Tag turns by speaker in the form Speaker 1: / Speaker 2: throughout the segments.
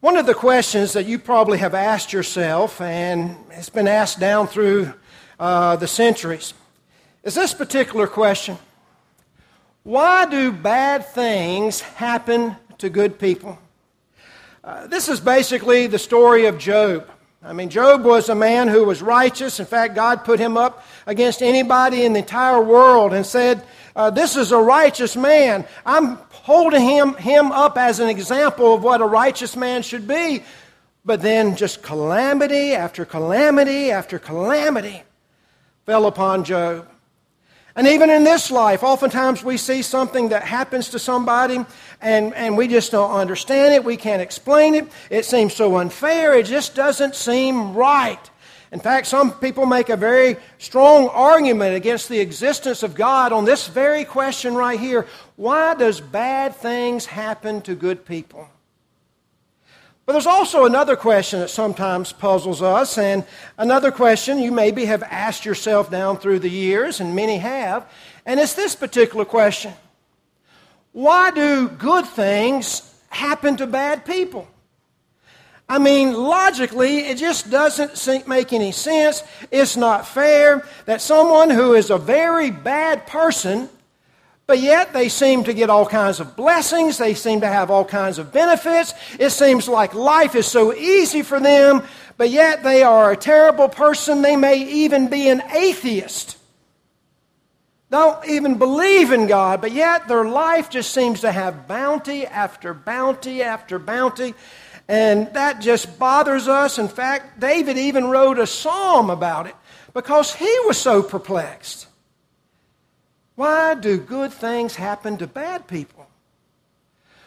Speaker 1: One of the questions that you probably have asked yourself, and it's been asked down through uh, the centuries, is this particular question Why do bad things happen to good people? Uh, this is basically the story of Job. I mean, Job was a man who was righteous. In fact, God put him up against anybody in the entire world and said, uh, This is a righteous man. I'm holding him, him up as an example of what a righteous man should be. But then just calamity after calamity after calamity fell upon Job. And even in this life, oftentimes we see something that happens to somebody and, and we just don't understand it. We can't explain it. It seems so unfair. It just doesn't seem right. In fact, some people make a very strong argument against the existence of God on this very question right here why does bad things happen to good people? But there's also another question that sometimes puzzles us, and another question you maybe have asked yourself down through the years, and many have, and it's this particular question Why do good things happen to bad people? I mean, logically, it just doesn't make any sense. It's not fair that someone who is a very bad person, but yet they seem to get all kinds of blessings, they seem to have all kinds of benefits. It seems like life is so easy for them, but yet they are a terrible person. They may even be an atheist. Don't even believe in God, but yet their life just seems to have bounty after bounty after bounty. And that just bothers us. In fact, David even wrote a psalm about it because he was so perplexed. Why do good things happen to bad people?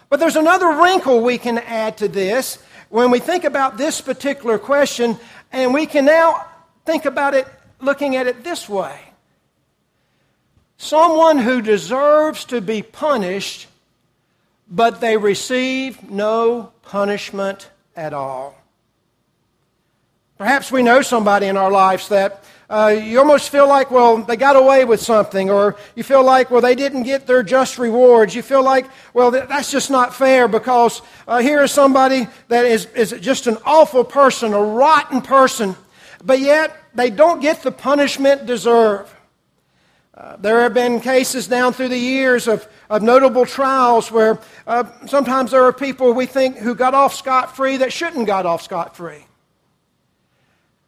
Speaker 1: But there's another wrinkle we can add to this when we think about this particular question, and we can now think about it looking at it this way. Someone who deserves to be punished but they receive no punishment at all. Perhaps we know somebody in our lives that uh, you almost feel like, well, they got away with something, or you feel like, well, they didn't get their just rewards. You feel like, well, that's just not fair because uh, here is somebody that is, is just an awful person, a rotten person, but yet they don't get the punishment deserved. Uh, there have been cases down through the years of, of notable trials where uh, sometimes there are people we think who got off scot free that shouldn't got off scot free.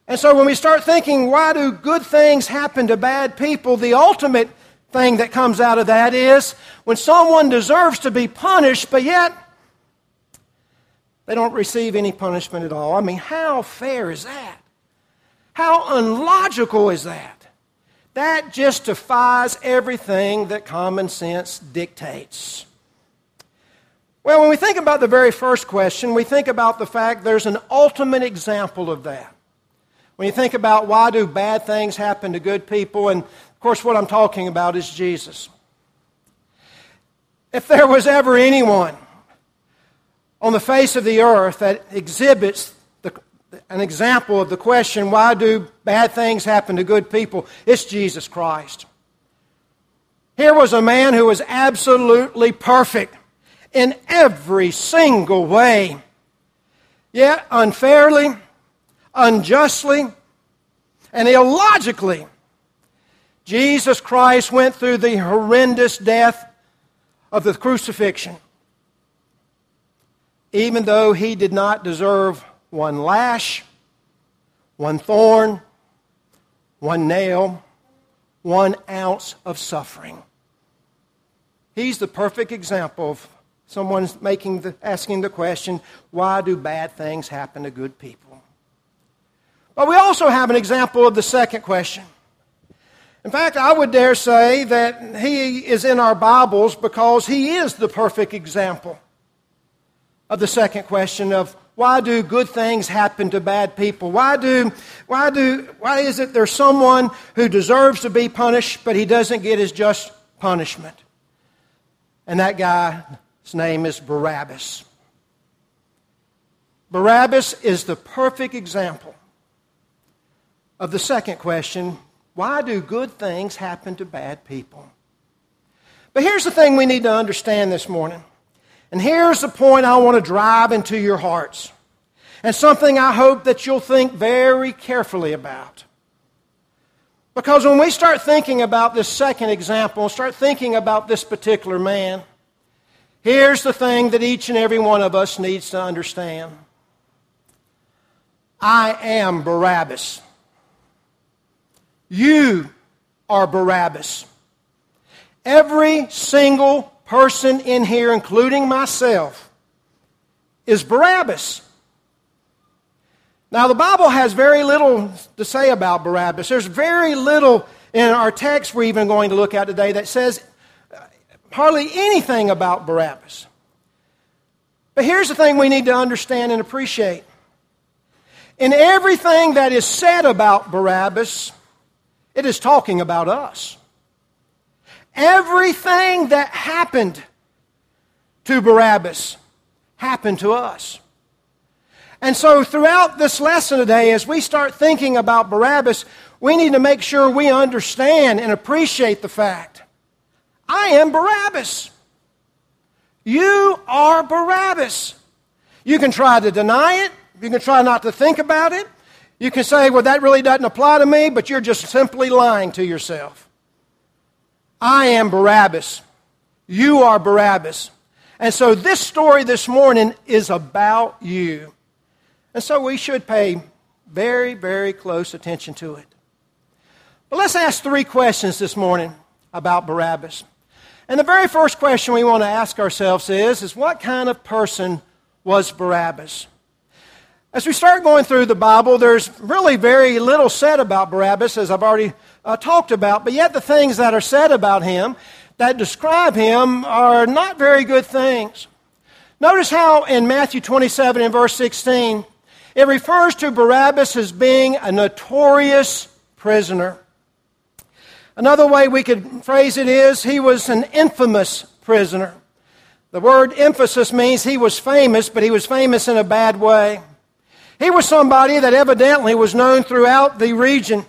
Speaker 1: And so when we start thinking, why do good things happen to bad people, the ultimate thing that comes out of that is when someone deserves to be punished, but yet they don't receive any punishment at all. I mean, how fair is that? How unlogical is that? That just defies everything that common sense dictates. Well, when we think about the very first question, we think about the fact there's an ultimate example of that. When you think about why do bad things happen to good people, and of course, what I'm talking about is Jesus. If there was ever anyone on the face of the earth that exhibits an example of the question, why do bad things happen to good people? It's Jesus Christ. Here was a man who was absolutely perfect in every single way. Yet, unfairly, unjustly, and illogically, Jesus Christ went through the horrendous death of the crucifixion, even though he did not deserve one lash, one thorn, one nail, one ounce of suffering. He's the perfect example of someone making the, asking the question, why do bad things happen to good people? But we also have an example of the second question. In fact, I would dare say that he is in our Bibles because he is the perfect example of the second question of why do good things happen to bad people? Why, do, why, do, why is it there's someone who deserves to be punished, but he doesn't get his just punishment? And that guy's name is Barabbas. Barabbas is the perfect example of the second question why do good things happen to bad people? But here's the thing we need to understand this morning. And here's the point I want to drive into your hearts. and something I hope that you'll think very carefully about. Because when we start thinking about this second example, start thinking about this particular man, here's the thing that each and every one of us needs to understand I am Barabbas. You are Barabbas. Every single person in here, including myself, is Barabbas. Now, the Bible has very little to say about Barabbas. There's very little in our text we're even going to look at today that says hardly anything about Barabbas. But here's the thing we need to understand and appreciate. In everything that is said about Barabbas, it is talking about us. Everything that happened to Barabbas happened to us. And so, throughout this lesson today, as we start thinking about Barabbas, we need to make sure we understand and appreciate the fact I am Barabbas. You are Barabbas. You can try to deny it, you can try not to think about it. You can say, well, that really doesn't apply to me, but you're just simply lying to yourself. I am Barabbas. You are Barabbas. And so this story this morning is about you. And so we should pay very, very close attention to it. But let's ask three questions this morning about Barabbas. And the very first question we want to ask ourselves is, is what kind of person was Barabbas? As we start going through the Bible, there's really very little said about Barabbas, as I've already uh, talked about, but yet the things that are said about him that describe him are not very good things. Notice how in Matthew 27 and verse 16, it refers to Barabbas as being a notorious prisoner. Another way we could phrase it is he was an infamous prisoner. The word emphasis means he was famous, but he was famous in a bad way. He was somebody that evidently was known throughout the region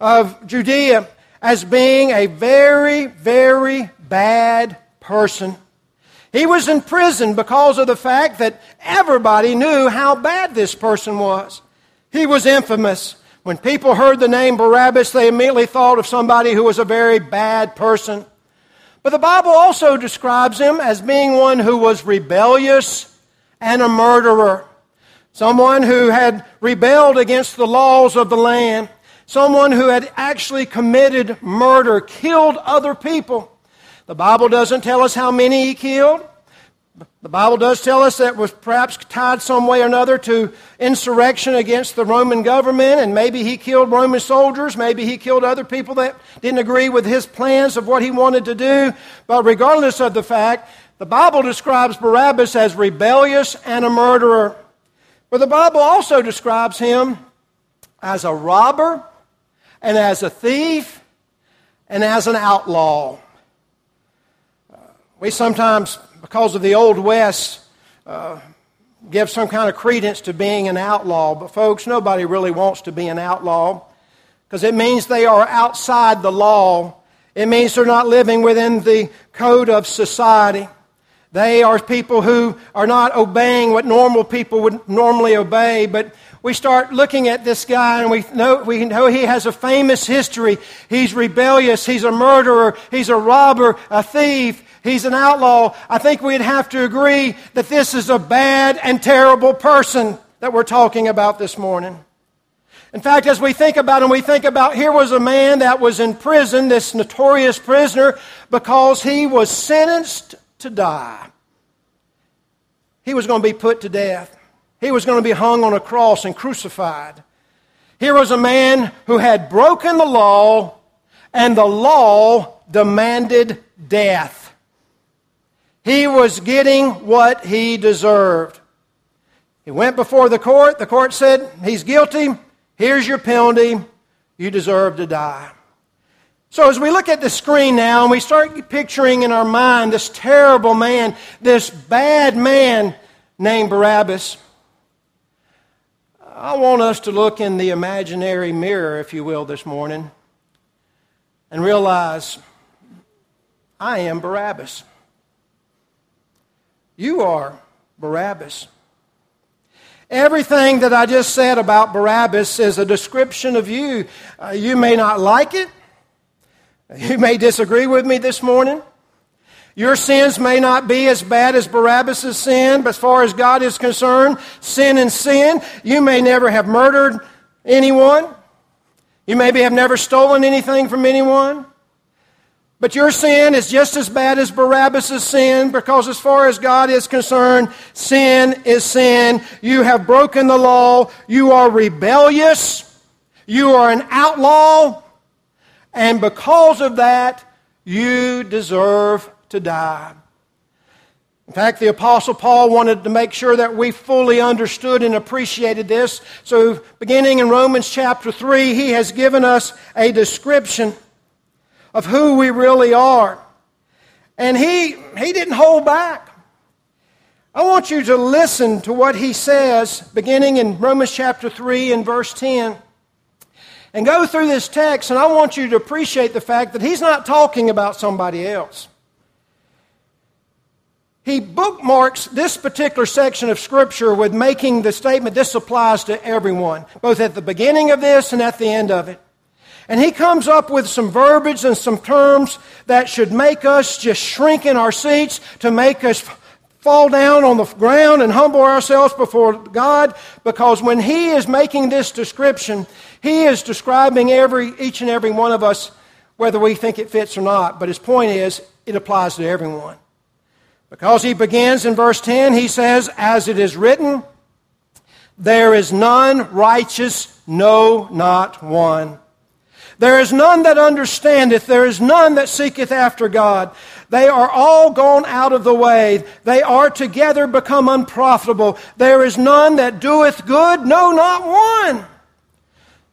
Speaker 1: of Judea as being a very, very bad person. He was in prison because of the fact that everybody knew how bad this person was. He was infamous. When people heard the name Barabbas, they immediately thought of somebody who was a very bad person. But the Bible also describes him as being one who was rebellious and a murderer. Someone who had rebelled against the laws of the land. Someone who had actually committed murder, killed other people. The Bible doesn't tell us how many he killed. The Bible does tell us that was perhaps tied some way or another to insurrection against the Roman government, and maybe he killed Roman soldiers, maybe he killed other people that didn't agree with his plans of what he wanted to do. But regardless of the fact, the Bible describes Barabbas as rebellious and a murderer. But the Bible also describes him as a robber and as a thief and as an outlaw. Uh, we sometimes, because of the Old West, uh, give some kind of credence to being an outlaw. But, folks, nobody really wants to be an outlaw because it means they are outside the law. It means they're not living within the code of society. They are people who are not obeying what normal people would normally obey, but we start looking at this guy and we know, we know he has a famous history. He's rebellious, he's a murderer, he's a robber, a thief, he's an outlaw. I think we'd have to agree that this is a bad and terrible person that we're talking about this morning. In fact, as we think about him, we think about here was a man that was in prison, this notorious prisoner, because he was sentenced to die. He was going to be put to death. He was going to be hung on a cross and crucified. Here was a man who had broken the law, and the law demanded death. He was getting what he deserved. He went before the court. The court said, He's guilty. Here's your penalty. You deserve to die. So, as we look at the screen now and we start picturing in our mind this terrible man, this bad man named Barabbas, I want us to look in the imaginary mirror, if you will, this morning and realize I am Barabbas. You are Barabbas. Everything that I just said about Barabbas is a description of you. Uh, you may not like it. You may disagree with me this morning. Your sins may not be as bad as Barabbas' sin, but as far as God is concerned, sin and sin. You may never have murdered anyone. You maybe have never stolen anything from anyone. But your sin is just as bad as Barabbas' sin because, as far as God is concerned, sin is sin. You have broken the law. You are rebellious. You are an outlaw. And because of that, you deserve to die. In fact, the Apostle Paul wanted to make sure that we fully understood and appreciated this. So, beginning in Romans chapter 3, he has given us a description of who we really are. And he, he didn't hold back. I want you to listen to what he says beginning in Romans chapter 3 and verse 10. And go through this text, and I want you to appreciate the fact that he's not talking about somebody else he bookmarks this particular section of Scripture with making the statement this applies to everyone, both at the beginning of this and at the end of it. And he comes up with some verbiage and some terms that should make us just shrink in our seats, to make us fall down on the ground and humble ourselves before God, because when he is making this description, he is describing every, each and every one of us, whether we think it fits or not. But his point is, it applies to everyone. Because he begins in verse 10, he says, As it is written, there is none righteous, no, not one. There is none that understandeth, there is none that seeketh after God. They are all gone out of the way. They are together become unprofitable. There is none that doeth good, no, not one.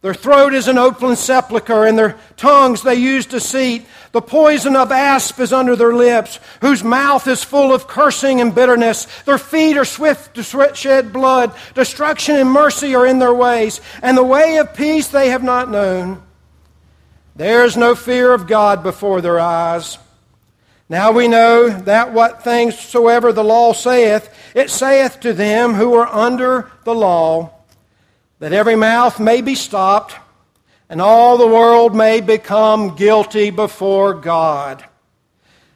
Speaker 1: Their throat is an open sepulchre, and their tongues they use deceit. The poison of asp is under their lips, whose mouth is full of cursing and bitterness. Their feet are swift to shed blood. Destruction and mercy are in their ways, and the way of peace they have not known. There is no fear of God before their eyes. Now we know that what things soever the law saith, it saith to them who are under the law, that every mouth may be stopped and all the world may become guilty before God.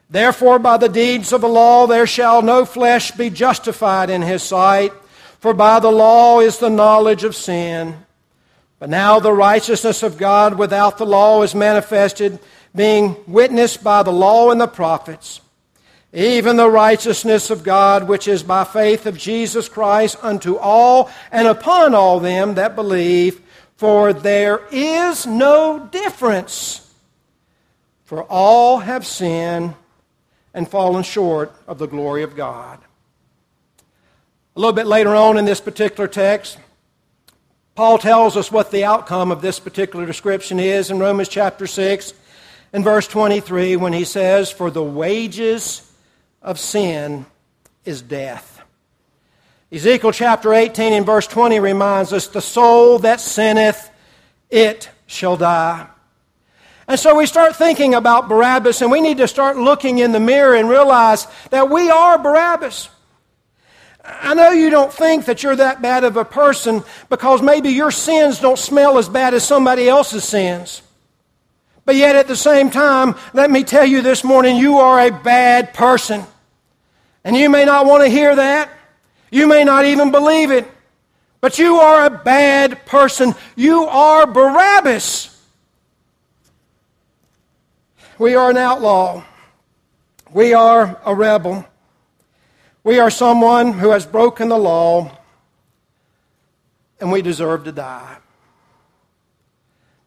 Speaker 1: Therefore, by the deeds of the law, there shall no flesh be justified in his sight, for by the law is the knowledge of sin. But now the righteousness of God without the law is manifested, being witnessed by the law and the prophets, even the righteousness of God which is by faith of Jesus Christ unto all and upon all them that believe. For there is no difference, for all have sinned and fallen short of the glory of God. A little bit later on in this particular text, Paul tells us what the outcome of this particular description is in Romans chapter 6 and verse 23 when he says, For the wages of sin is death. Ezekiel chapter 18 and verse 20 reminds us the soul that sinneth, it shall die. And so we start thinking about Barabbas, and we need to start looking in the mirror and realize that we are Barabbas. I know you don't think that you're that bad of a person because maybe your sins don't smell as bad as somebody else's sins. But yet at the same time, let me tell you this morning, you are a bad person. And you may not want to hear that. You may not even believe it, but you are a bad person. You are Barabbas. We are an outlaw. We are a rebel. We are someone who has broken the law, and we deserve to die.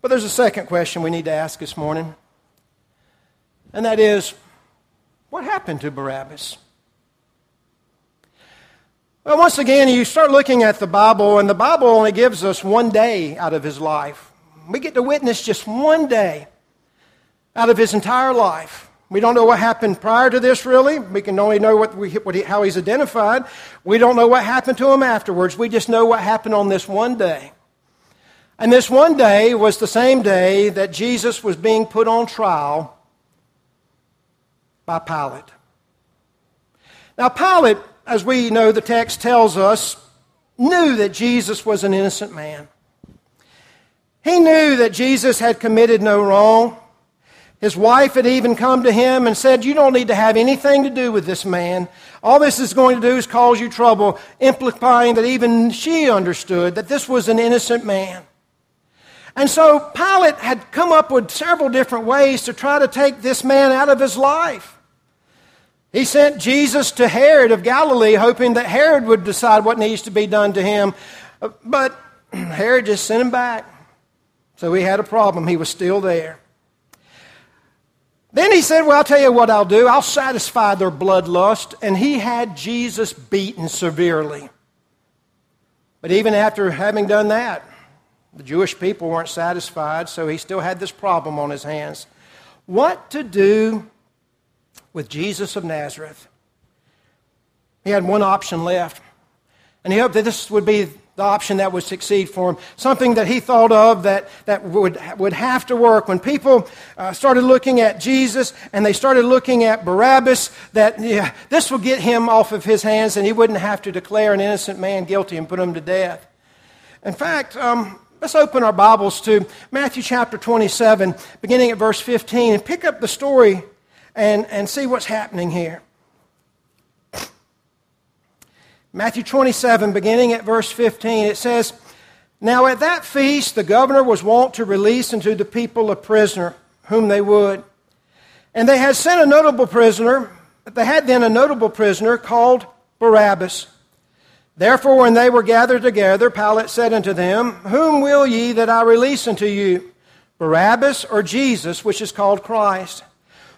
Speaker 1: But there's a second question we need to ask this morning, and that is what happened to Barabbas? Well, once again, you start looking at the Bible, and the Bible only gives us one day out of his life. We get to witness just one day out of his entire life. We don't know what happened prior to this, really. We can only know what we, what he, how he's identified. We don't know what happened to him afterwards. We just know what happened on this one day. And this one day was the same day that Jesus was being put on trial by Pilate. Now, Pilate as we know the text tells us, knew that Jesus was an innocent man. He knew that Jesus had committed no wrong. His wife had even come to him and said, You don't need to have anything to do with this man. All this is going to do is cause you trouble, implying that even she understood that this was an innocent man. And so Pilate had come up with several different ways to try to take this man out of his life. He sent Jesus to Herod of Galilee, hoping that Herod would decide what needs to be done to him. But Herod just sent him back. So he had a problem. He was still there. Then he said, Well, I'll tell you what I'll do. I'll satisfy their bloodlust. And he had Jesus beaten severely. But even after having done that, the Jewish people weren't satisfied, so he still had this problem on his hands. What to do with Jesus of Nazareth? He had one option left. And he hoped that this would be the option that would succeed for him. Something that he thought of that, that would, would have to work. When people uh, started looking at Jesus and they started looking at Barabbas, that yeah, this will get him off of his hands and he wouldn't have to declare an innocent man guilty and put him to death. In fact, um, let's open our Bibles to Matthew chapter 27, beginning at verse 15, and pick up the story and, and see what's happening here. Matthew 27, beginning at verse 15, it says, Now at that feast the governor was wont to release unto the people a prisoner, whom they would. And they had sent a notable prisoner, they had then a notable prisoner called Barabbas. Therefore, when they were gathered together, Pilate said unto them, Whom will ye that I release unto you, Barabbas or Jesus, which is called Christ?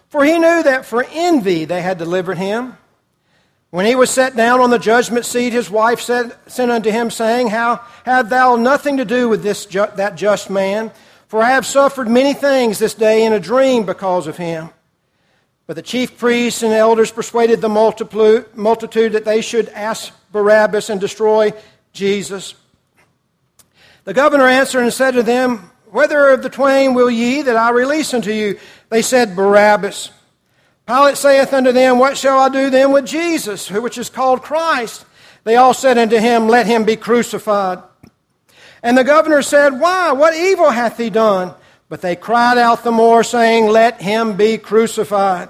Speaker 1: For he knew that for envy they had delivered him. When he was set down on the judgment seat, his wife said, sent unto him, saying, How have thou nothing to do with this ju- that just man? For I have suffered many things this day in a dream because of him. But the chief priests and elders persuaded the multitude that they should ask Barabbas and destroy Jesus. The governor answered and said to them, Whether of the twain will ye that I release unto you? They said, Barabbas. Pilate saith unto them, What shall I do then with Jesus, which is called Christ? They all said unto him, Let him be crucified. And the governor said, Why? What evil hath he done? But they cried out the more, saying, Let him be crucified.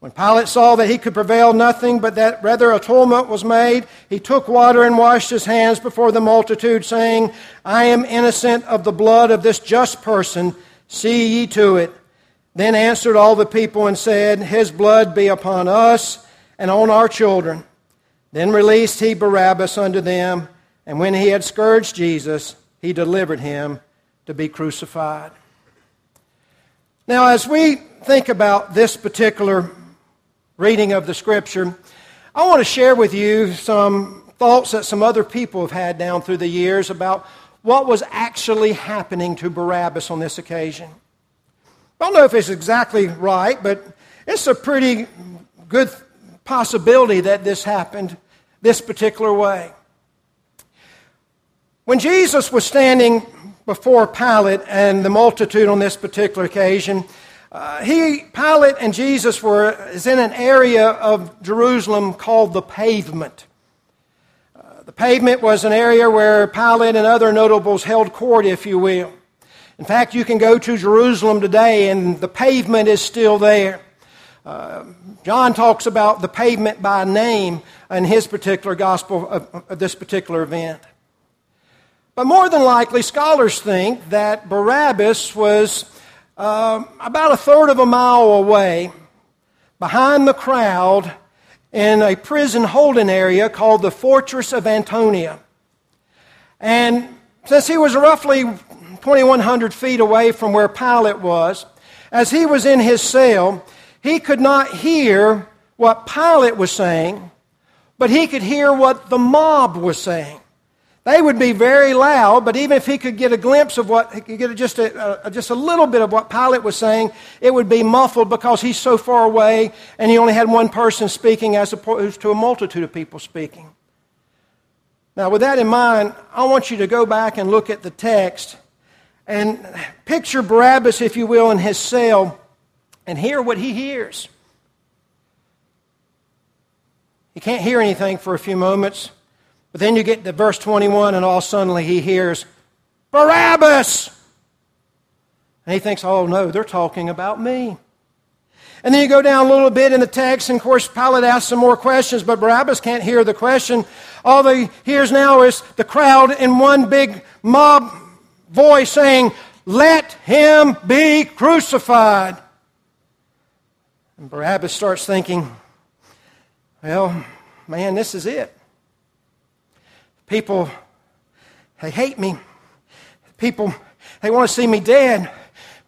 Speaker 1: When Pilate saw that he could prevail nothing, but that rather a tumult was made, he took water and washed his hands before the multitude, saying, I am innocent of the blood of this just person. See ye to it. Then answered all the people and said, His blood be upon us and on our children. Then released he Barabbas unto them, and when he had scourged Jesus, he delivered him to be crucified. Now, as we think about this particular reading of the Scripture, I want to share with you some thoughts that some other people have had down through the years about what was actually happening to Barabbas on this occasion. I don't know if it's exactly right, but it's a pretty good possibility that this happened this particular way. When Jesus was standing before Pilate and the multitude on this particular occasion, uh, he, Pilate and Jesus were is in an area of Jerusalem called the pavement. Uh, the pavement was an area where Pilate and other notables held court, if you will. In fact, you can go to Jerusalem today and the pavement is still there. Uh, John talks about the pavement by name in his particular gospel of, of this particular event. But more than likely, scholars think that Barabbas was uh, about a third of a mile away behind the crowd in a prison holding area called the Fortress of Antonia. And since he was roughly 2,100 feet away from where Pilate was, as he was in his cell, he could not hear what Pilate was saying, but he could hear what the mob was saying. They would be very loud, but even if he could get a glimpse of what, he could get just a, a, just a little bit of what Pilate was saying, it would be muffled because he's so far away and he only had one person speaking as opposed to a multitude of people speaking. Now, with that in mind, I want you to go back and look at the text and picture Barabbas, if you will, in his cell and hear what he hears. He can't hear anything for a few moments, But then you get to verse 21, and all suddenly he hears, Barabbas! And he thinks, oh no, they're talking about me. And then you go down a little bit in the text, and of course, Pilate asks some more questions, but Barabbas can't hear the question. All he hears now is the crowd in one big mob voice saying, Let him be crucified. And Barabbas starts thinking, Well, man, this is it. People, they hate me. People, they want to see me dead.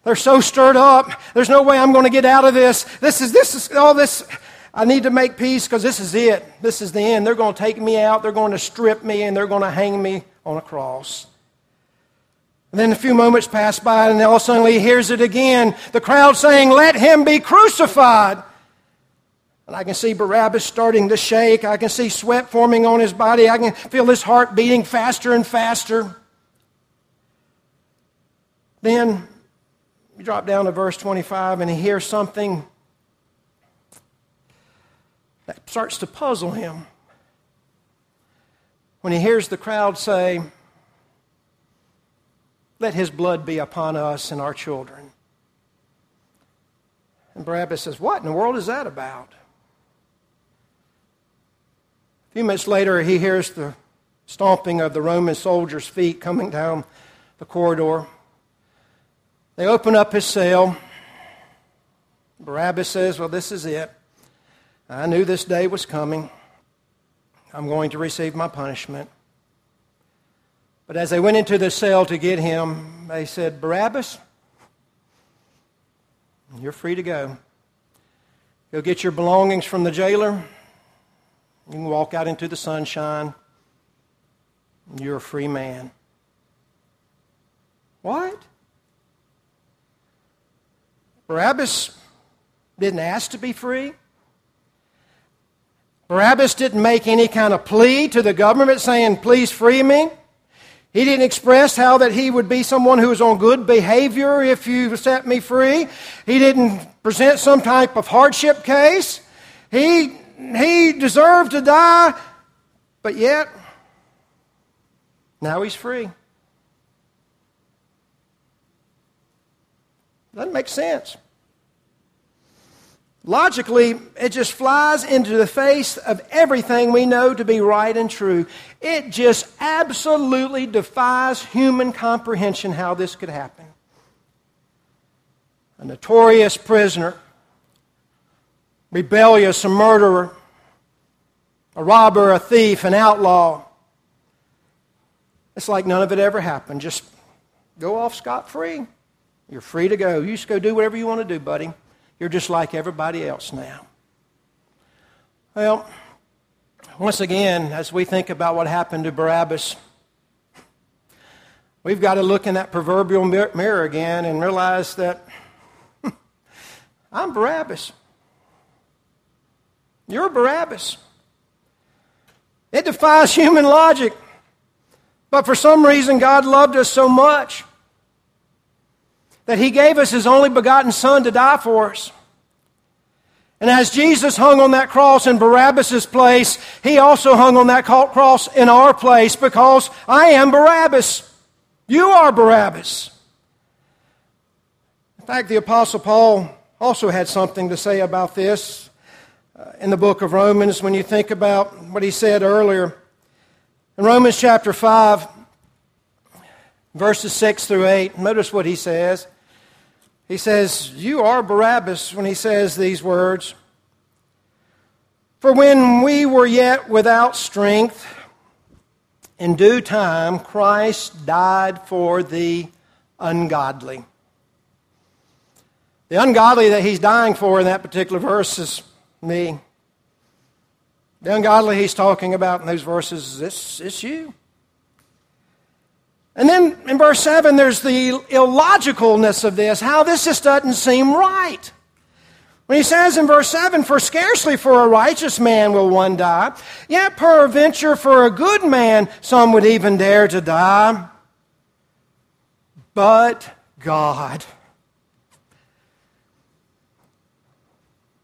Speaker 1: They're so stirred up. There's no way I'm going to get out of this. This is, this is all this. I need to make peace because this is it. This is the end. They're going to take me out. They're going to strip me and they're going to hang me on a cross. And then a few moments pass by and all of a sudden he hears it again. The crowd saying, Let him be crucified. I can see Barabbas starting to shake. I can see sweat forming on his body. I can feel his heart beating faster and faster. Then you drop down to verse 25 and he hears something that starts to puzzle him. When he hears the crowd say, Let his blood be upon us and our children. And Barabbas says, What in the world is that about? Few minutes later, he hears the stomping of the Roman soldiers' feet coming down the corridor. They open up his cell. Barabbas says, Well, this is it. I knew this day was coming. I'm going to receive my punishment. But as they went into the cell to get him, they said, Barabbas, you're free to go. Go get your belongings from the jailer. You can walk out into the sunshine. You're a free man. What? Barabbas didn't ask to be free. Barabbas didn't make any kind of plea to the government saying, please free me. He didn't express how that he would be someone who was on good behavior if you set me free. He didn't present some type of hardship case. He, he deserved to die, but yet, now he's free. Doesn't make sense. Logically, it just flies into the face of everything we know to be right and true. It just absolutely defies human comprehension how this could happen. A notorious prisoner, rebellious, a murderer, a robber, a thief, an outlaw. It's like none of it ever happened. Just go off scot free. You're free to go. You just go do whatever you want to do, buddy. You're just like everybody else now. Well, once again, as we think about what happened to Barabbas, we've got to look in that proverbial mirror again and realize that I'm Barabbas. You're Barabbas. It defies human logic. But for some reason, God loved us so much that he gave us his only begotten Son to die for us. And as Jesus hung on that cross in Barabbas' place, he also hung on that cross in our place because I am Barabbas. You are Barabbas. In fact, the Apostle Paul also had something to say about this in the book of Romans when you think about what he said earlier. In Romans chapter 5, verses 6 through 8, notice what he says. He says, You are Barabbas when he says these words. For when we were yet without strength, in due time Christ died for the ungodly. The ungodly that he's dying for in that particular verse is me. The ungodly he's talking about in those verses it's, it's you. And then in verse 7, there's the illogicalness of this, how this just doesn't seem right. When he says in verse 7, For scarcely for a righteous man will one die, yet peradventure for a good man some would even dare to die. But God.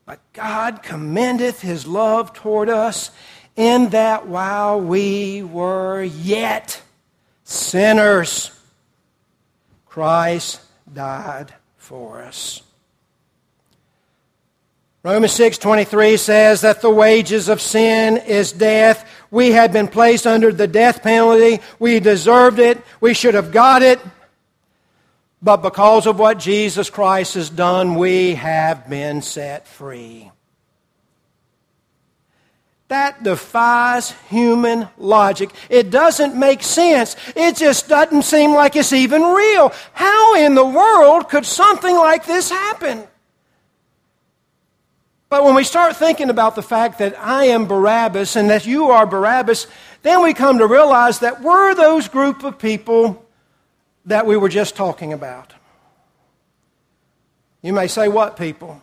Speaker 1: But God commendeth his love toward us in that while we were yet sinners, Christ died for us. Romans 6:23 says that the wages of sin is death. We had been placed under the death penalty. We deserved it. We should have got it. But because of what Jesus Christ has done, we have been set free. That defies human logic. It doesn't make sense. It just doesn't seem like it's even real. How in the world could something like this happen? But when we start thinking about the fact that I am Barabbas and that you are Barabbas, then we come to realize that we're those group of people that we were just talking about. You may say, What people?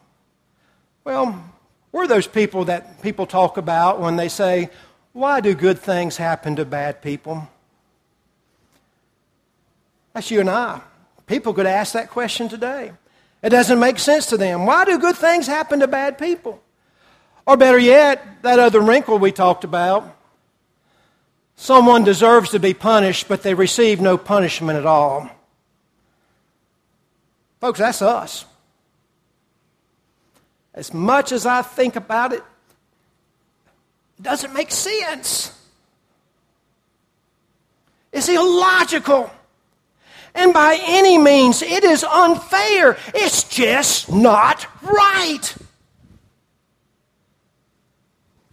Speaker 1: Well, we're those people that people talk about when they say, Why do good things happen to bad people? That's you and I. People could ask that question today. It doesn't make sense to them. Why do good things happen to bad people? Or better yet, that other wrinkle we talked about. Someone deserves to be punished, but they receive no punishment at all. Folks, that's us. As much as I think about it, it doesn't make sense. It's illogical. And by any means, it is unfair. It's just not right.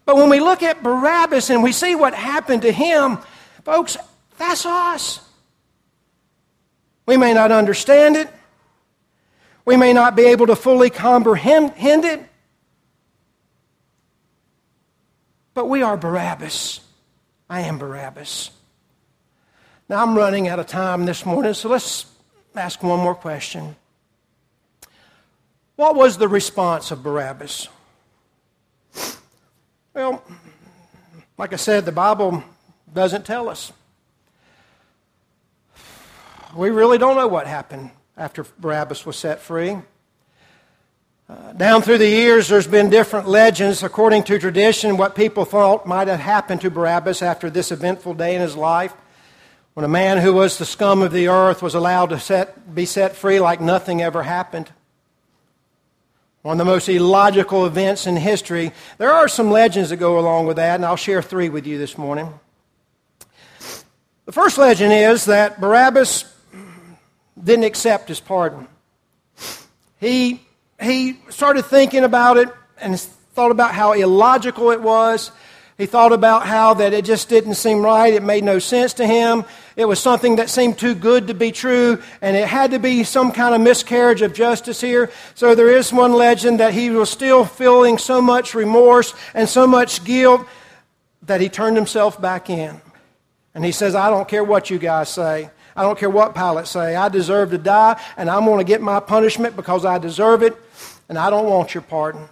Speaker 1: But when we look at Barabbas and we see what happened to him, folks, that's us. We may not understand it. We may not be able to fully comprehend it. But we are Barabbas. I am Barabbas. Now, I'm running out of time this morning, so let's ask one more question. What was the response of Barabbas? Well, like I said, the Bible doesn't tell us. We really don't know what happened after Barabbas was set free. Uh, down through the years, there's been different legends according to tradition what people thought might have happened to Barabbas after this eventful day in his life. When a man who was the scum of the earth was allowed to set, be set free like nothing ever happened. One of the most illogical events in history. There are some legends that go along with that, and I'll share three with you this morning. The first legend is that Barabbas didn't accept his pardon. He, he started thinking about it and thought about how illogical it was. He thought about how that it just didn't seem right. It made no sense to him. It was something that seemed too good to be true, and it had to be some kind of miscarriage of justice here. So there is one legend that he was still feeling so much remorse and so much guilt that he turned himself back in. And he says, I don't care what you guys say. I don't care what Pilate say. I deserve to die, and I'm going to get my punishment because I deserve it, and I don't want your pardon.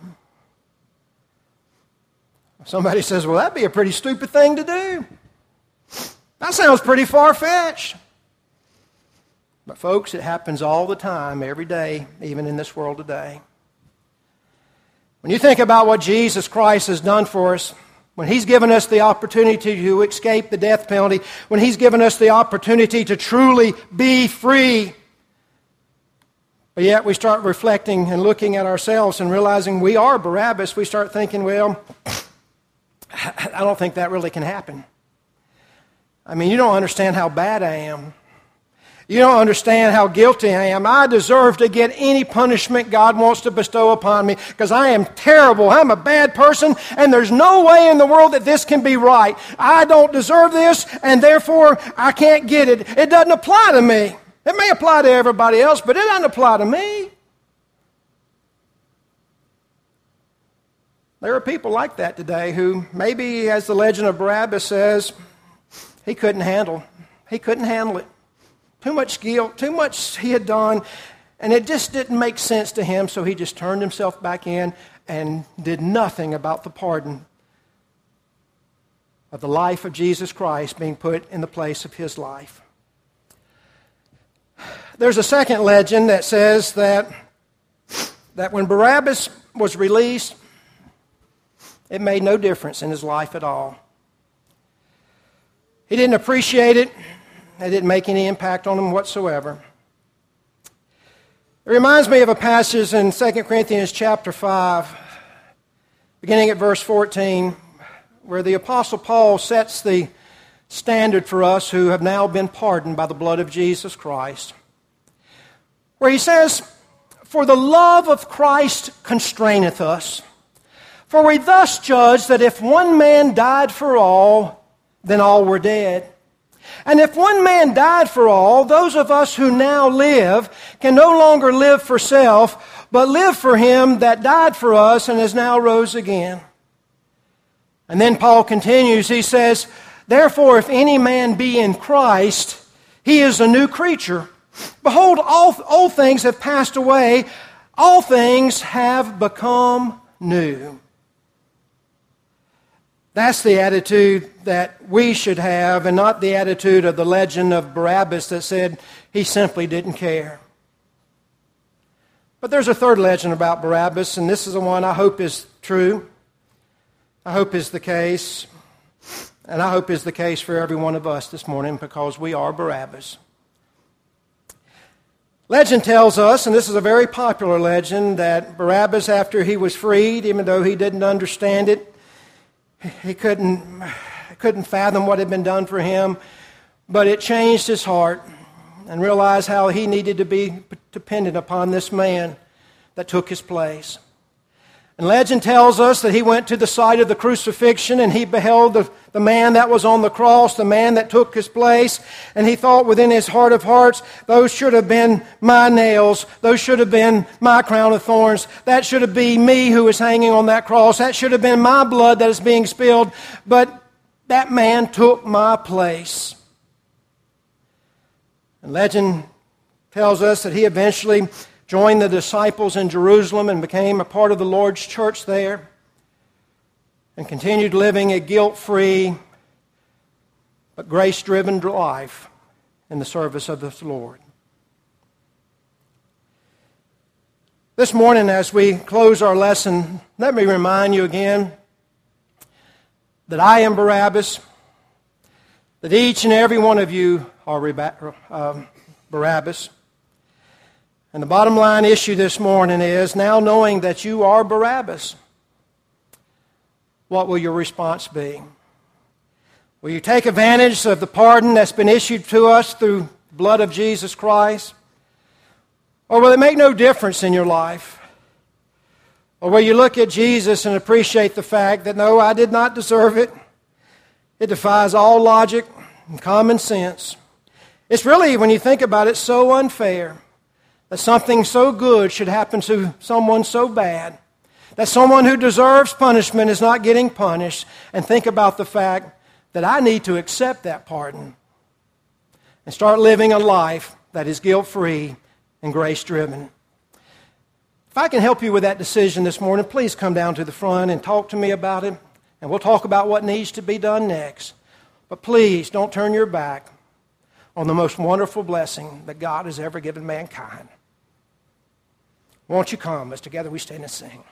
Speaker 1: Somebody says, well, that'd be a pretty stupid thing to do. That sounds pretty far fetched. But, folks, it happens all the time, every day, even in this world today. When you think about what Jesus Christ has done for us, when He's given us the opportunity to escape the death penalty, when He's given us the opportunity to truly be free, but yet we start reflecting and looking at ourselves and realizing we are Barabbas, we start thinking, well, I don't think that really can happen. I mean, you don't understand how bad I am. You don't understand how guilty I am. I deserve to get any punishment God wants to bestow upon me because I am terrible. I'm a bad person, and there's no way in the world that this can be right. I don't deserve this, and therefore I can't get it. It doesn't apply to me. It may apply to everybody else, but it doesn't apply to me. There are people like that today who maybe, as the legend of Barabbas says, he couldn't handle. He couldn't handle it. Too much guilt, too much he had done, and it just didn't make sense to him, so he just turned himself back in and did nothing about the pardon of the life of Jesus Christ being put in the place of his life. There's a second legend that says that, that when Barabbas was released, It made no difference in his life at all. He didn't appreciate it. It didn't make any impact on him whatsoever. It reminds me of a passage in 2 Corinthians chapter 5, beginning at verse 14, where the Apostle Paul sets the standard for us who have now been pardoned by the blood of Jesus Christ. Where he says, For the love of Christ constraineth us. For we thus judge that if one man died for all, then all were dead. And if one man died for all, those of us who now live can no longer live for self, but live for him that died for us and has now rose again. And then Paul continues, he says, Therefore, if any man be in Christ, he is a new creature. Behold, all old things have passed away, all things have become new. That's the attitude that we should have, and not the attitude of the legend of Barabbas that said he simply didn't care. But there's a third legend about Barabbas, and this is the one I hope is true. I hope is the case. And I hope is the case for every one of us this morning because we are Barabbas. Legend tells us, and this is a very popular legend, that Barabbas, after he was freed, even though he didn't understand it, he couldn't, couldn't fathom what had been done for him, but it changed his heart and realized how he needed to be dependent upon this man that took his place. And legend tells us that he went to the site of the crucifixion and he beheld the, the man that was on the cross, the man that took his place, and he thought within his heart of hearts, those should have been my nails, those should have been my crown of thorns, that should have been me who was hanging on that cross, that should have been my blood that is being spilled, but that man took my place. And legend tells us that he eventually joined the disciples in Jerusalem and became a part of the Lord's church there and continued living a guilt free but grace driven life in the service of the Lord. This morning, as we close our lesson, let me remind you again that I am Barabbas, that each and every one of you are um, Barabbas. And the bottom line issue this morning is now knowing that you are Barabbas, what will your response be? Will you take advantage of the pardon that's been issued to us through the blood of Jesus Christ? Or will it make no difference in your life? Or will you look at Jesus and appreciate the fact that no, I did not deserve it? It defies all logic and common sense. It's really, when you think about it, so unfair that something so good should happen to someone so bad, that someone who deserves punishment is not getting punished, and think about the fact that I need to accept that pardon and start living a life that is guilt free and grace driven. If I can help you with that decision this morning, please come down to the front and talk to me about it, and we'll talk about what needs to be done next. But please don't turn your back on the most wonderful blessing that God has ever given mankind. Won't you come as together we stand and sing?